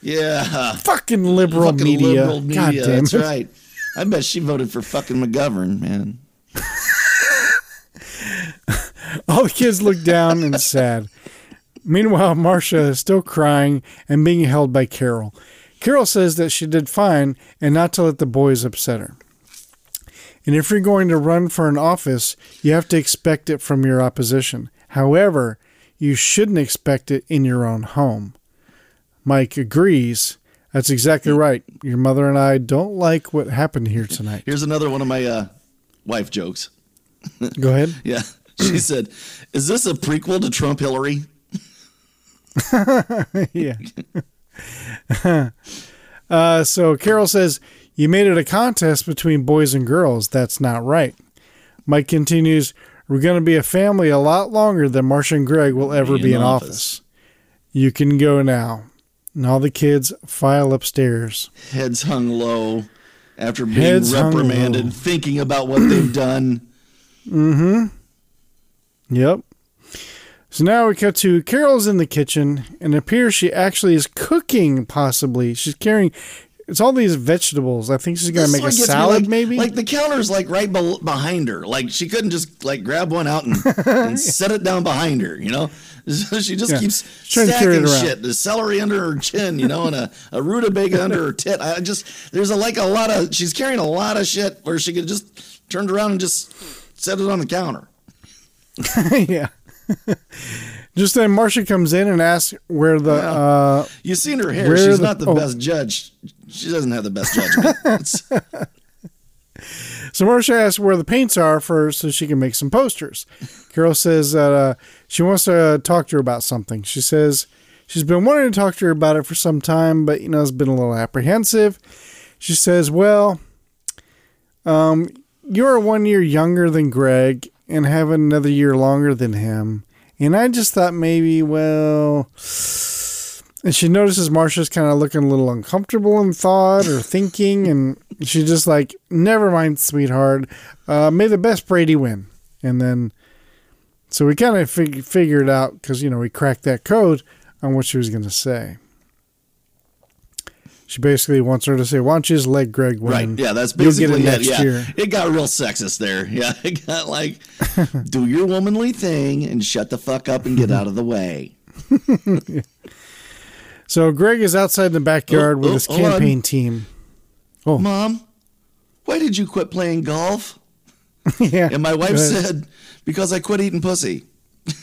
yeah, Fucking liberal fucking media. liberal media. God damn That's right. I bet she voted for fucking McGovern, man. All the kids look down and sad. Meanwhile, Marcia is still crying and being held by Carol. Carol says that she did fine and not to let the boys upset her. And if you're going to run for an office, you have to expect it from your opposition. However, you shouldn't expect it in your own home. Mike agrees. That's exactly right. Your mother and I don't like what happened here tonight. Here's another one of my uh, wife jokes. Go ahead. Yeah. She said, Is this a prequel to Trump Hillary? yeah. uh, so Carol says, You made it a contest between boys and girls. That's not right. Mike continues, We're going to be a family a lot longer than Marcia and Greg will ever be, in office. You can go now. And all the kids file upstairs. Heads hung low after being Heads reprimanded, thinking about what they've done. Mm hmm. Yep. So now we cut to Carol's in the kitchen, and it appears she actually is cooking, possibly. She's carrying. It's all these vegetables. I think she's going to This make a one gets me, salad, like, maybe? Like the counter's like right bel behind her. Like she couldn't just like grab one out and, and set it down behind her. You know, So she just Yeah. keeps Trying to carry it stacking shit. The celery under her chin, you know, and a, a rutabaga under her tit. I just there's a like a lot of she's carrying a lot of shit where she could just turn around and just set it on the counter. yeah. Just then, Marcia comes in and asks where the. Uh, You seen her hair? She's the- not the oh. best judge. She doesn't have the best judgment. So Marcia asks where the paints are for so she can make some posters. Carol says that uh, she wants to talk to her about something. She says she's been wanting to talk to her about it for some time, but you know has been a little apprehensive. She says, "Well, um, you're one year younger than Greg and have another year longer than him, and I just thought maybe, well." And she notices Marcia's kind of looking a little uncomfortable in thought or thinking, and she's just like, "Never mind, sweetheart. Uh, may the best Brady win." And then, so we kind of fig- figured out because you know we cracked that code on what she was going to say. She basically wants her to say, "Why don't you just let Greg win? Right. Yeah, that's basically it Yeah. year." It got real sexist there. Yeah. It got like, do your womanly thing and shut the fuck up and get out of the way. So Greg is outside in the backyard Oh, with oh, his hold on. campaign team. Oh. Mom, why did you quit playing golf? yeah, And my wife said, because I quit eating pussy.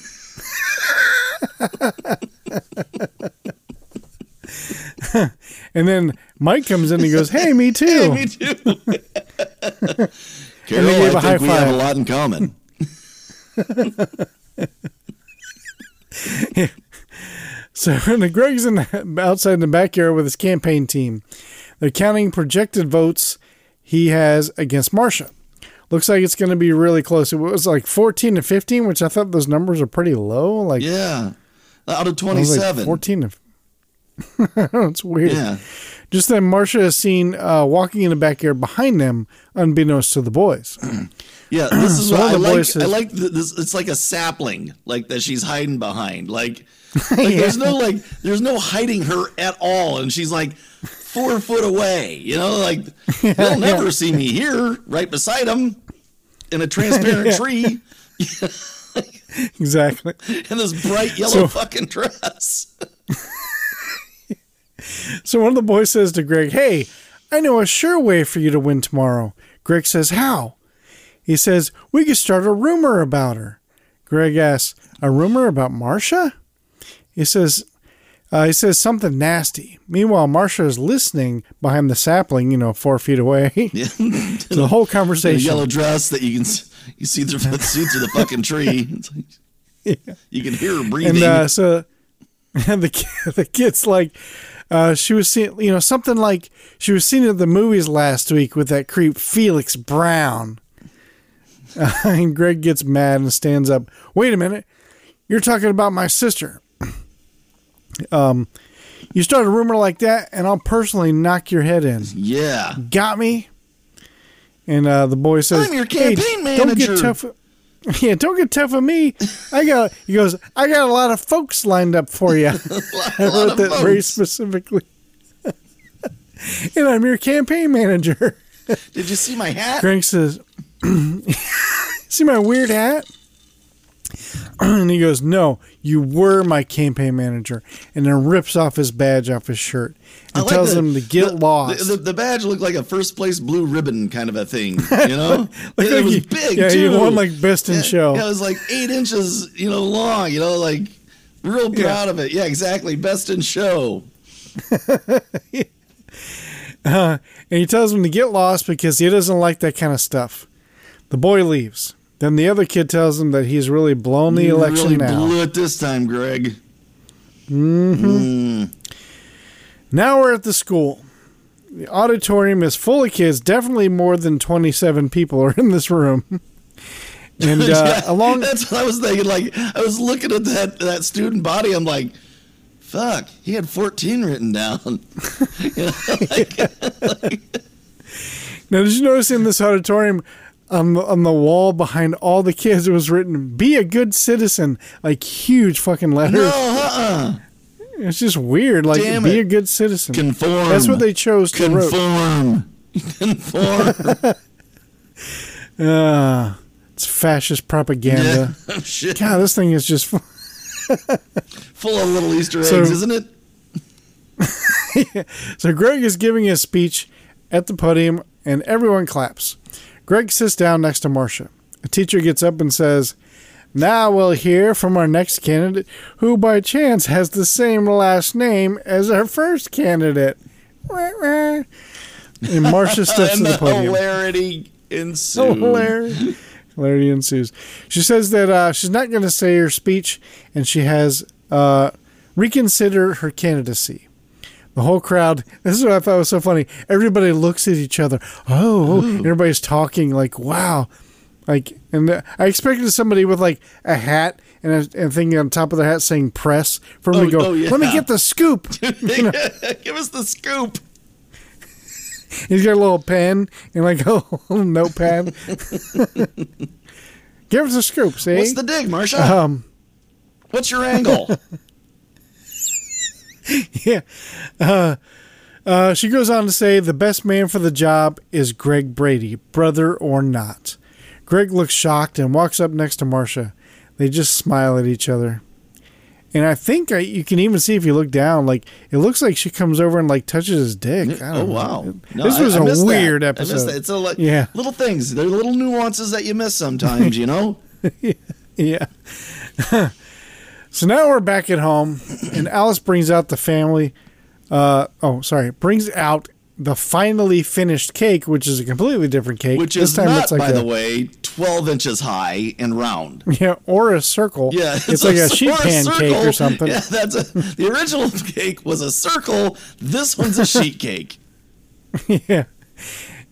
and then Mike comes in and he goes, "Hey, me too." Me too. And Carol, I a think high we have five. a lot in common. So Greg's in the, outside in the backyard with his campaign team. They're counting projected votes he has against Marcia. Looks like it's going to be really close. It was like 14 to 15, which I thought those numbers are pretty low. Like, Yeah. Out of I was like 27. 14 to. it's weird. Yeah. Just then, Marcia is seen uh, walking in the backyard behind them, unbeknownst to the boys. Yeah, this is So what I like. says- I like th- this. It's like a sapling, like that she's hiding behind. Like, like there's no like, there's no hiding her at all, and she's like four foot away. You know, like they'll never see me here, right beside them, in a transparent tree, exactly. in this bright yellow So- fucking dress. So one of the boys says to Greg, Hey, I know a sure way for you to win tomorrow. Greg says, How? He says, We could start a rumor about her. Greg asks, A rumor about Marcia? He says, uh, he says something nasty. Meanwhile, Marcia is listening behind the sapling, you know, four feet away. Yeah, the whole conversation. the yellow dress that you can you see through the see through the fucking tree. Like- You can hear her breathing. And uh, so and the kid, the kid's like, uh, she was seeing, you know, something like she was seeing at the movies last week with that creep Felix Brown. Uh, and Greg gets mad and stands up. Wait a minute, you're talking about my sister. Um, you start a rumor like that, and I'll personally knock your head in. yeah. Got me? And uh, the boy says, I'm your "Hey, campaign Don't get tough. Yeah, don't get tough on me. I got. He goes. I got a lot of folks lined up for you. I wrote that very specifically. and I'm your campaign manager. Did you see my hat? Greg says, "See my weird hat? and he goes, "No, you were my campaign manager," and then rips off his badge off his shirt and like tells the- him to get the- lost. The, the, badge looked like a first place blue ribbon kind of a thing, you know? Like- it, like was he- big yeah, too. he won, like, best in yeah, show. Yeah, it was like eight inches, you know, long. You know, like real Yeah. proud of it. Yeah, exactly. Best in show. Uh, and he tells him to get lost because he doesn't like that kind of stuff. The boy leaves. Then the other kid tells him that he's really blown the You election really now. blew it this time, Greg. Hmm. Now we're at the school. The auditorium is full of kids. Definitely more than 27 people are in this room. And uh, Yeah, along, That's what I was thinking. Like I was looking at that that student body. I'm like, fuck. He had 14 written down. you know, like, now did you notice in this auditorium, on the, on the wall behind all the kids, it was written "Be a good citizen," like huge fucking letters. no, uh-uh. It's just weird. Like, Damn be it. a good citizen. Conform. That's what they chose to wrote. Conform. Conform. Uh, it's fascist propaganda. Yeah. Shit. God, this thing is just. Full of little Easter eggs, So- isn't it? So Greg is giving a speech at the podium, and everyone claps. Greg sits down next to Marcia. A teacher gets up and says, "Now we'll hear from our next candidate, who by chance has the same last name as our first candidate." And Marcia steps to and the the podium. hilarity ensued. Hilarity. Hilarity ensues. She says that uh, she's not going to say her speech, and she has uh, reconsidered her candidacy. The whole crowd. This is what I thought was so funny. Everybody looks at each other. Oh, everybody's talking like, "Wow!" Like, and uh, I expected somebody with like a hat and a, and thing on top of their hat saying "press" for them Oh, to go. oh, yeah. Let me get the scoop. You know, Give us the scoop. he's got a little pen and like a little notepad. Give us a scoop. See, What's the dig, Marcia? um. What's your angle? yeah. Uh, uh, she goes on to say the best man for the job is Greg Brady, brother or not. Greg looks shocked and walks up next to Marcia. They just smile at each other. And I think I, you can even see if you look down, like it looks like she comes over and like touches his dick. I don't oh know. wow! No, this was I a missed that. weird I episode. that. It's a li- Yeah. little things. They're little nuances that you miss sometimes. You know. Yeah. So now we're back at home, and Alice brings out the family. Uh, oh, sorry, brings out the finally finished cake, which is a completely different cake. Which This is time not, it's like by a- the way, 12 inches high and round. Yeah, or a circle. Yeah, it's, like a, sheet a cake or something. Yeah, that's a, the original cake was a circle. This one's a sheet cake. yeah.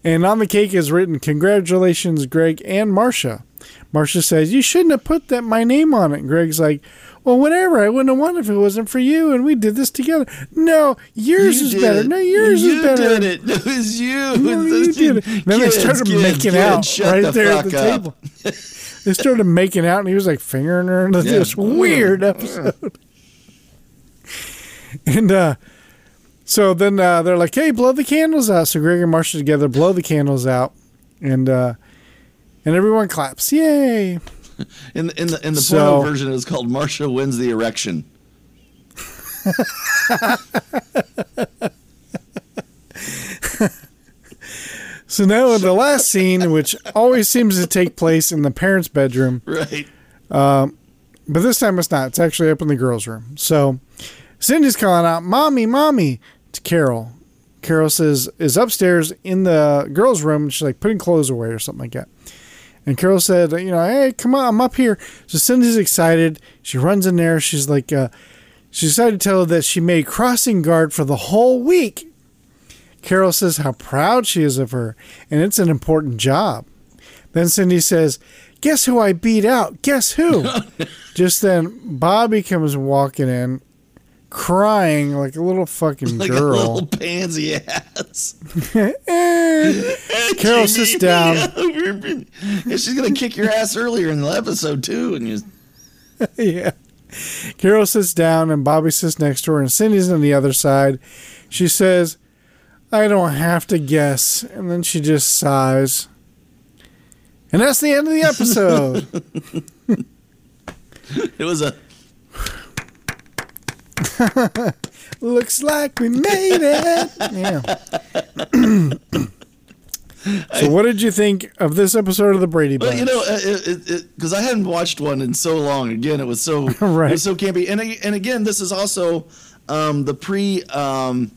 And on the cake is written, "Congratulations, Greg and Marcia." Marcia says, "You shouldn't have put that my name on it." And Greg's like, "Well, whatever. I wouldn't have won if it wasn't for you, and we did this together." No, yours You is better. it. No, yours you is better. You did it. It was you. No, you did it. Then they started kids, making out right the there at the up. table. they started making out, and he was like fingering her into Yeah. this weird episode. and uh, so then uh, they're like, "Hey, blow the candles out." So Greg and Marcia together blow the candles out, and uh, and everyone claps, "Yay!" In, the in the in the So- porno version, it's called Marcia wins the erection. So now in the last scene, which always seems to take place in the parents' bedroom, Right. Um, but this time it's not. It's actually up in the girls' room. So Cindy's calling out, "Mommy, mommy!" to Carol. Carol says is upstairs in the girls' room. She's like putting clothes away or something like that. And Carol said, "You know, hey, come on, I'm up here." So Cindy's excited. She runs in there. She's like, uh, she decided to tell her that she made crossing guard for the whole week. Carol says how proud she is of her, and it's an important job. Then Cindy says, Guess who I beat out? Guess who? Just then, Bobby comes walking in, crying like a little fucking Like a girl. little pansy ass. Carol sits down. and she's gonna kick your ass earlier in the episode too, and you. yeah. Carol sits down, and Bobby sits next to her, and Cindy's on the other side. She says, I don't have to guess. And then she just sighs. And that's the end of the episode. It was a Looks like we made it. Yeah. so, what did you think of this episode of the Brady Bunch? Well, you know, because I hadn't watched one in so long. Again, it was so Right. it was so campy. And and again, this is also um, the pre um,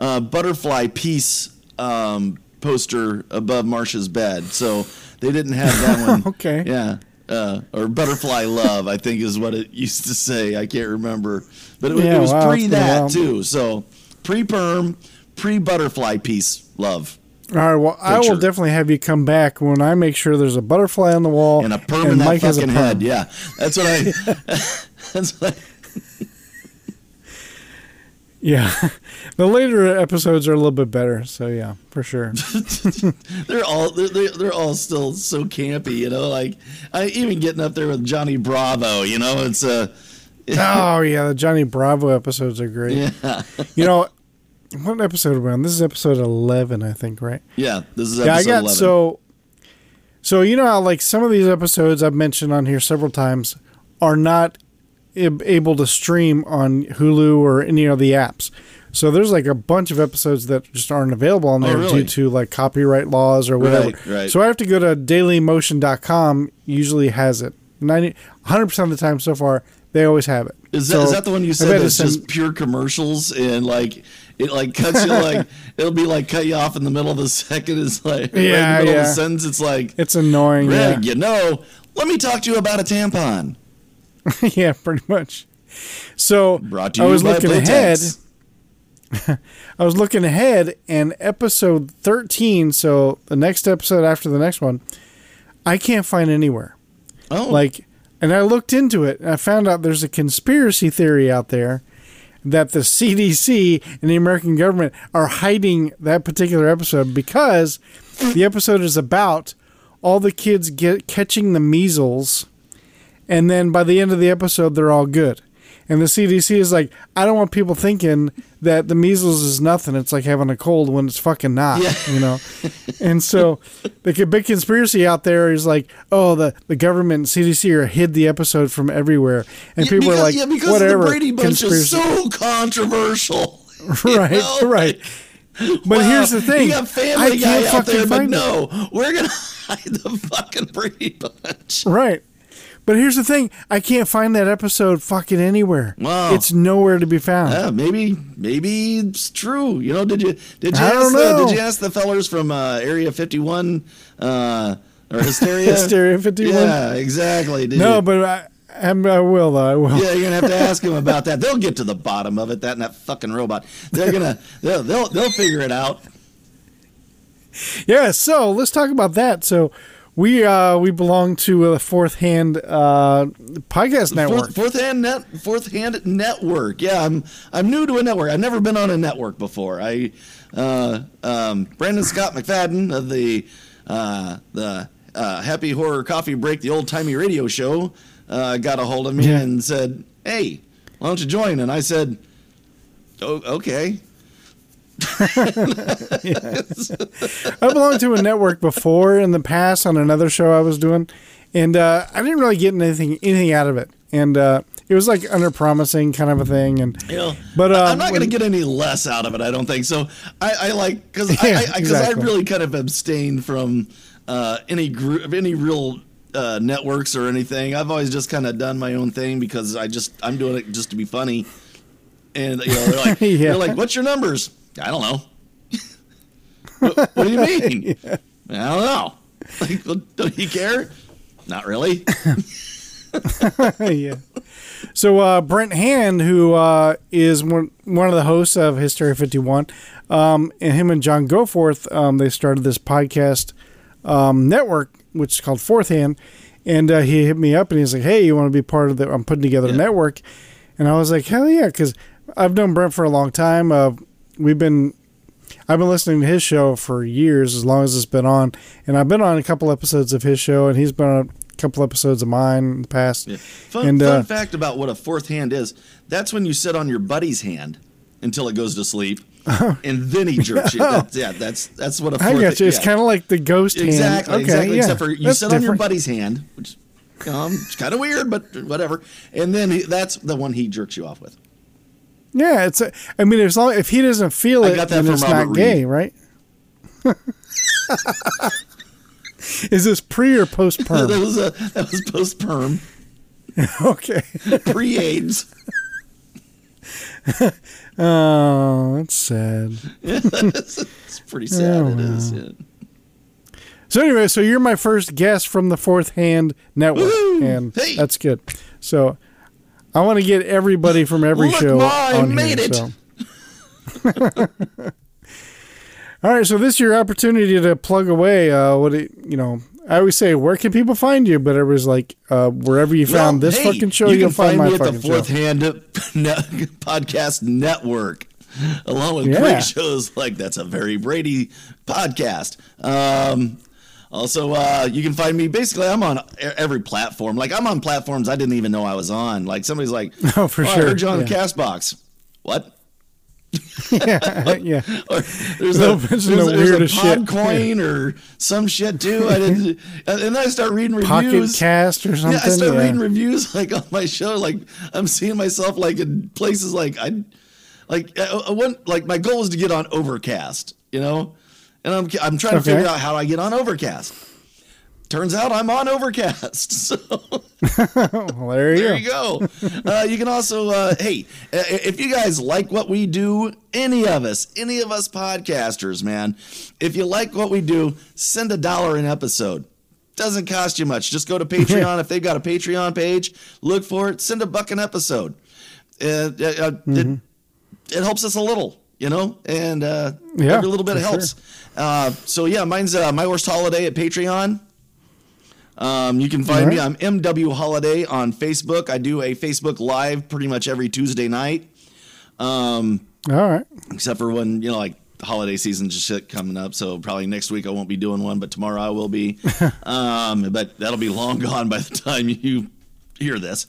uh, butterfly piece um, poster above Marcia's bed. So they didn't have that one. Okay. Yeah. Uh, or butterfly love, I think is what it used to say. I can't remember, but it, was- Yeah, it was wow, pre it's been a while. that too. So pre perm, pre butterfly piece love. All right. Well, I will definitely have you come back when I make sure there's a butterfly on the wall and a perm in that Mike has a fucking perm. head. Yeah, that's what I. that's what I, Yeah. the later episodes are a little bit better. So yeah, for sure. they're all they're, they're, all still so campy, you know. Like I even getting up there with Johnny Bravo, you know. It's uh, oh yeah, the Johnny Bravo episodes are great. yeah, You know, what episode are we on? This is episode eleven, I think, right? yeah. This is yeah, I got 11. so. So you know how like some of these episodes I've mentioned on here several times are not able to stream on Hulu or any of the apps. So there's like a bunch of episodes that just aren't available on Oh, there really? due to like copyright laws or whatever. Right, right. So I have to go to dailymotion.com. Usually has it. 90, 100% of the time so far, they always have it. Is that, So is that the one you said that's just pure commercials and like it like cuts you like it'll be like cut you off in the middle of the second. It's like yeah, right in the middle of the sentence. It's like It's annoying. yeah. You know, let me talk to you about a tampon. yeah, pretty much. So Brought to I was looking ahead. I was looking ahead, and episode thirteen. So the next episode after the next one, I can't find anywhere. Oh, Like, and I looked into it, and I found out there's a conspiracy theory out there that the CDC and the American government are hiding that particular episode because the episode is about all the kids get catching the measles, and then by the end of the episode, they're all good. And the CDC is like, I don't want people thinking that the measles is nothing. It's like having a cold when it's fucking not, Yeah. you know? and so the big conspiracy out there is like, oh, the, the government and CDC are hid the episode from everywhere. And Yeah, people because, are like, yeah, because whatever. the Brady Bunch is so controversial. right, know? right. But here's the thing. You got Family I Guy can't out fucking there, but it. no, we're gonna hide the fucking Brady Bunch. Right. But here's the thing. I can't find that episode fucking anywhere. Wow. It's nowhere to be found. Yeah, maybe maybe it's true. You know, did you did you I ask don't the, did you ask the fellers from uh, Area 51 uh, or Hysteria? Hysteria 51? Yeah, exactly. Did no, you? but I, I'm- I will, though. I will. Yeah, you're gonna have to ask them about that. They'll get to the bottom of it. That and that fucking robot. They're gonna they'll they'll, they'll figure it out. Yeah, so let's talk about that. So we uh we belong to a fourth hand uh podcast network. Fourth, fourth hand net fourth hand network. Yeah, I'm I'm new to a network. I've never been on a network before. I uh, um, Brandon Scott McFadden of the uh, the uh, Happy Horror Coffee Break, the old timey radio show, uh, got a hold of me Yeah. and said, "Hey, why don't you join?" And I said, oh, "Okay." I belonged to a network before in the past on another show I was doing, and uh, I didn't really get anything anything out of it. And uh, it was like under promising kind of a thing. And You know, But, um, I'm not going to get any less out of it. I don't think so. I, I like because Yeah, I, I, exactly. I really kind of abstained from uh, any group, any real uh, networks or anything. I've always just kind of done my own thing because I just I'm doing it just to be funny. And you know, they're like, Yeah. they're like, "What's your numbers?" I don't know. what, what do you mean? I don't know. Like, well, don't you care? Not really. yeah. So uh, Brent Hand, who uh, is one one of the hosts of Hysteria 51, um, and him and John Goforth, um, they started this podcast um, network, which is called Fourth Hand. And uh, he hit me up and he's like, "Hey, you want to be part of the? I'm putting together a network." And I was like, "Hell yeah!" Because I've known Brent for a long time. We've been I've been listening to his show for years, as long as it's been on, and I've been on a couple episodes of his show, and he's been on a couple episodes of mine in the past. Yeah. Fun, And, fun uh, fact about what a fourth hand is that's when you sit on your buddy's hand until it goes to sleep, and then he jerks you. That's, yeah, that's that's what a fourth got you. It's yeah. kind of like the ghost Exactly, hand. Okay, exactly. yeah. Except for you sit on your buddy's hand, which Um, it's kind of weird, but whatever. And then he, that's the one he jerks you off with. Yeah, it's. A, I mean, as long if he doesn't feel I it, got that then from it's Robert not gay, Reed. right? Is this pre or post that perm? was a, that was post perm, okay. pre AIDS. Oh, that's sad. it's pretty sad. Oh, it is. Yeah. So anyway, so you're my first guest from the Fourth Hand Network, Woohoo! and Hey! that's good. So I want to get everybody from every Look, show Ma, I on made here. it. So. All right, so this is your opportunity to plug away. Uh, what it, you know? I always say, where can people find you? But it was like, uh, wherever you found Well, this hey, fucking show, you can find, find my me at fucking the Fourth show. Hand Podcast Network, along with Yeah. great shows like that's a very Brady podcast. Um, also, uh, you can find me. Basically, I'm on every platform. Like I'm on platforms I didn't even know I was on. Like somebody's like, Oh, for I sure. heard you on Yeah. Castbox." What? yeah, yeah. Or there's a, mention there's, the a- there's a weirdest shit. Podcoin or some shit too. I didn't, and then I start reading reviews. Pocket Cast or something. Yeah, I start yeah. reading reviews like on my show. Like I'm seeing myself like in places like I, like I, I want like my goal is to get on Overcast, you know, and I'm I'm trying to figure out how I get on Overcast. Turns out I'm on Overcast, so Well, there you there go. you go. Uh, you can also, uh, hey, uh, if you guys like what we do, any of us, any of us podcasters, man, if you like what we do, send a dollar an episode. Doesn't cost you much. Just go to Patreon. if they've got a Patreon page, look for it. Send a buck an episode. Uh, uh, uh, it, it helps us a little, you know, and uh, Yeah, every little bit helps. Uh, so yeah, mine's uh, my worst holiday at Patreon. Um, you can find me. Alright. I'm MW Holiday on Facebook. I do a Facebook Live pretty much every Tuesday night, All right. except for when you know like holiday season just shit coming up. So probably next week I won't be doing one, but tomorrow I will be. um, but that'll be long gone by the time you hear this.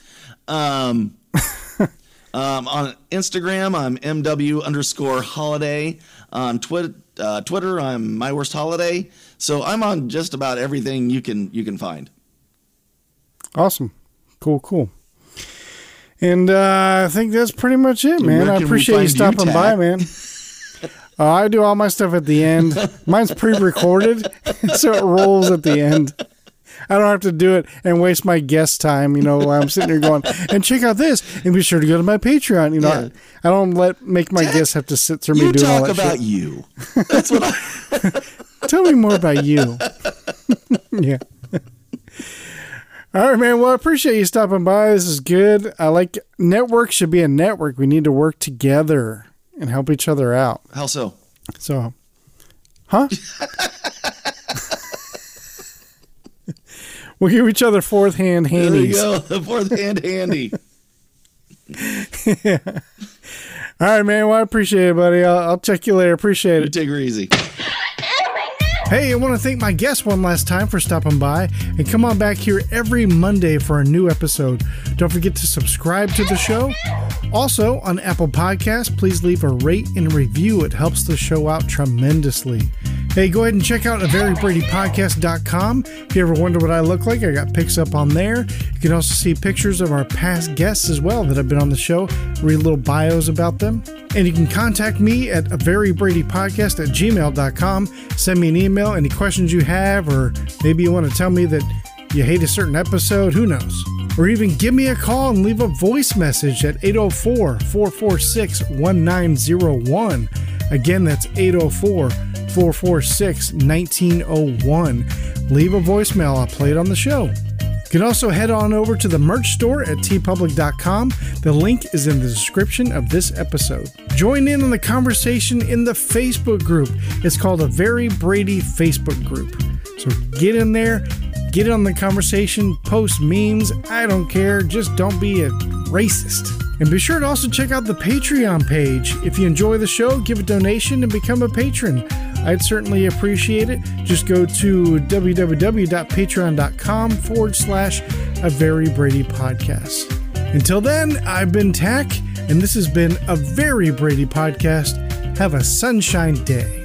Um, um, on Instagram, I'm MW underscore holiday. On Twitter, uh, Twitter, I'm my worst holiday. So I'm on just about everything you can you can find. Awesome. Cool, cool. And uh, I think that's pretty much it, man. I appreciate you find you, stopping by, man. Uh, I do all my stuff at the end. Mine's pre-recorded, so it rolls at the end. I don't have to do it and waste my guest time. You know, while I'm sitting here going and check out this, and be sure to go to my Patreon. You know, Yeah. I, I don't let make my guests have to sit through me You doing all talk that about shit. you. That's what I. Tell me more about you. yeah. All right, man. Well, I appreciate you stopping by. This is good. I like network should be a network. We need to work together and help each other out. How so? So, huh? We'll give each other fourth hand handies. There you go. The fourth hand handy. All right, man. Well, I appreciate it, buddy. I'll, I'll check you later. Appreciate You it. take her easy. Hey, I want to thank my guest one last time for stopping by and come on back here every Monday for a new episode. Don't forget to subscribe to the show. Also, on Apple Podcasts, please leave a rate and review. It helps the show out tremendously. Hey, go ahead and check out averybradypodcast.com. If you ever wonder what I look like, I got pics up on there. You can also see pictures of our past guests as well that have been on the show, read little bios about them. And you can contact me at a verybradypodcast at gmail.com. Send me an email, any questions you have, or maybe you want to tell me that you hate a certain episode, who knows? Or even give me a call and leave a voice message at 804 446 1901. Again, that's 804 446 1901. Leave a voicemail, I'll play it on the show. You can also head on over to the merch store at teepublic.com. The link is in the description of this episode. Join in on the conversation in the Facebook group. It's called a Very Brady Facebook group. So get in there, get on the conversation, post memes. I don't care. Just don't be a racist. And be sure to also check out the Patreon page. If you enjoy the show, give a donation and become a patron. I'd certainly appreciate it. Just go to www.patreon.com forward slash a very Brady podcast. Until then, I've been Tach, and this has been a very Brady podcast. Have a sunshine day.